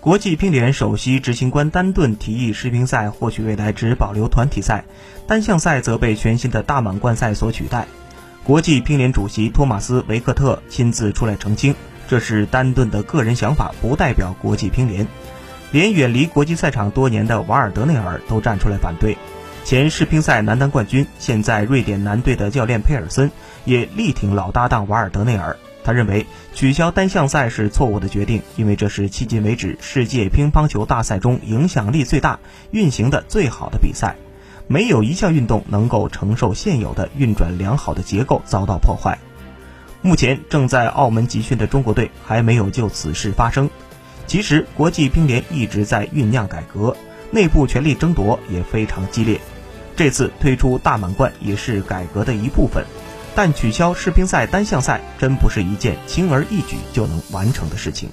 国际乒联首席执行官丹顿提议，世乒赛或许未来只保留团体赛，单项赛则被全新的大满贯赛所取代。国际乒联主席托马斯·维克特亲自出来澄清，这是丹顿的个人想法，不代表国际乒联。连远离国际赛场多年的瓦尔德内尔都站出来反对。前世乒赛男单冠军、现在瑞典男队的教练佩尔森也力挺老搭档瓦尔德内尔。他认为取消单项赛是错误的决定，因为这是迄今为止世界乒乓球大赛中影响力最大、运行的最好的比赛。没有一项运动能够承受现有的运转良好的结构遭到破坏。目前正在澳门集训的中国队还没有就此事发声。其实，国际乒联一直在酝酿改革，内部权力争夺也非常激烈。这次推出大满贯也是改革的一部分。但取消世乒赛单项赛真不是一件轻而易举就能完成的事情。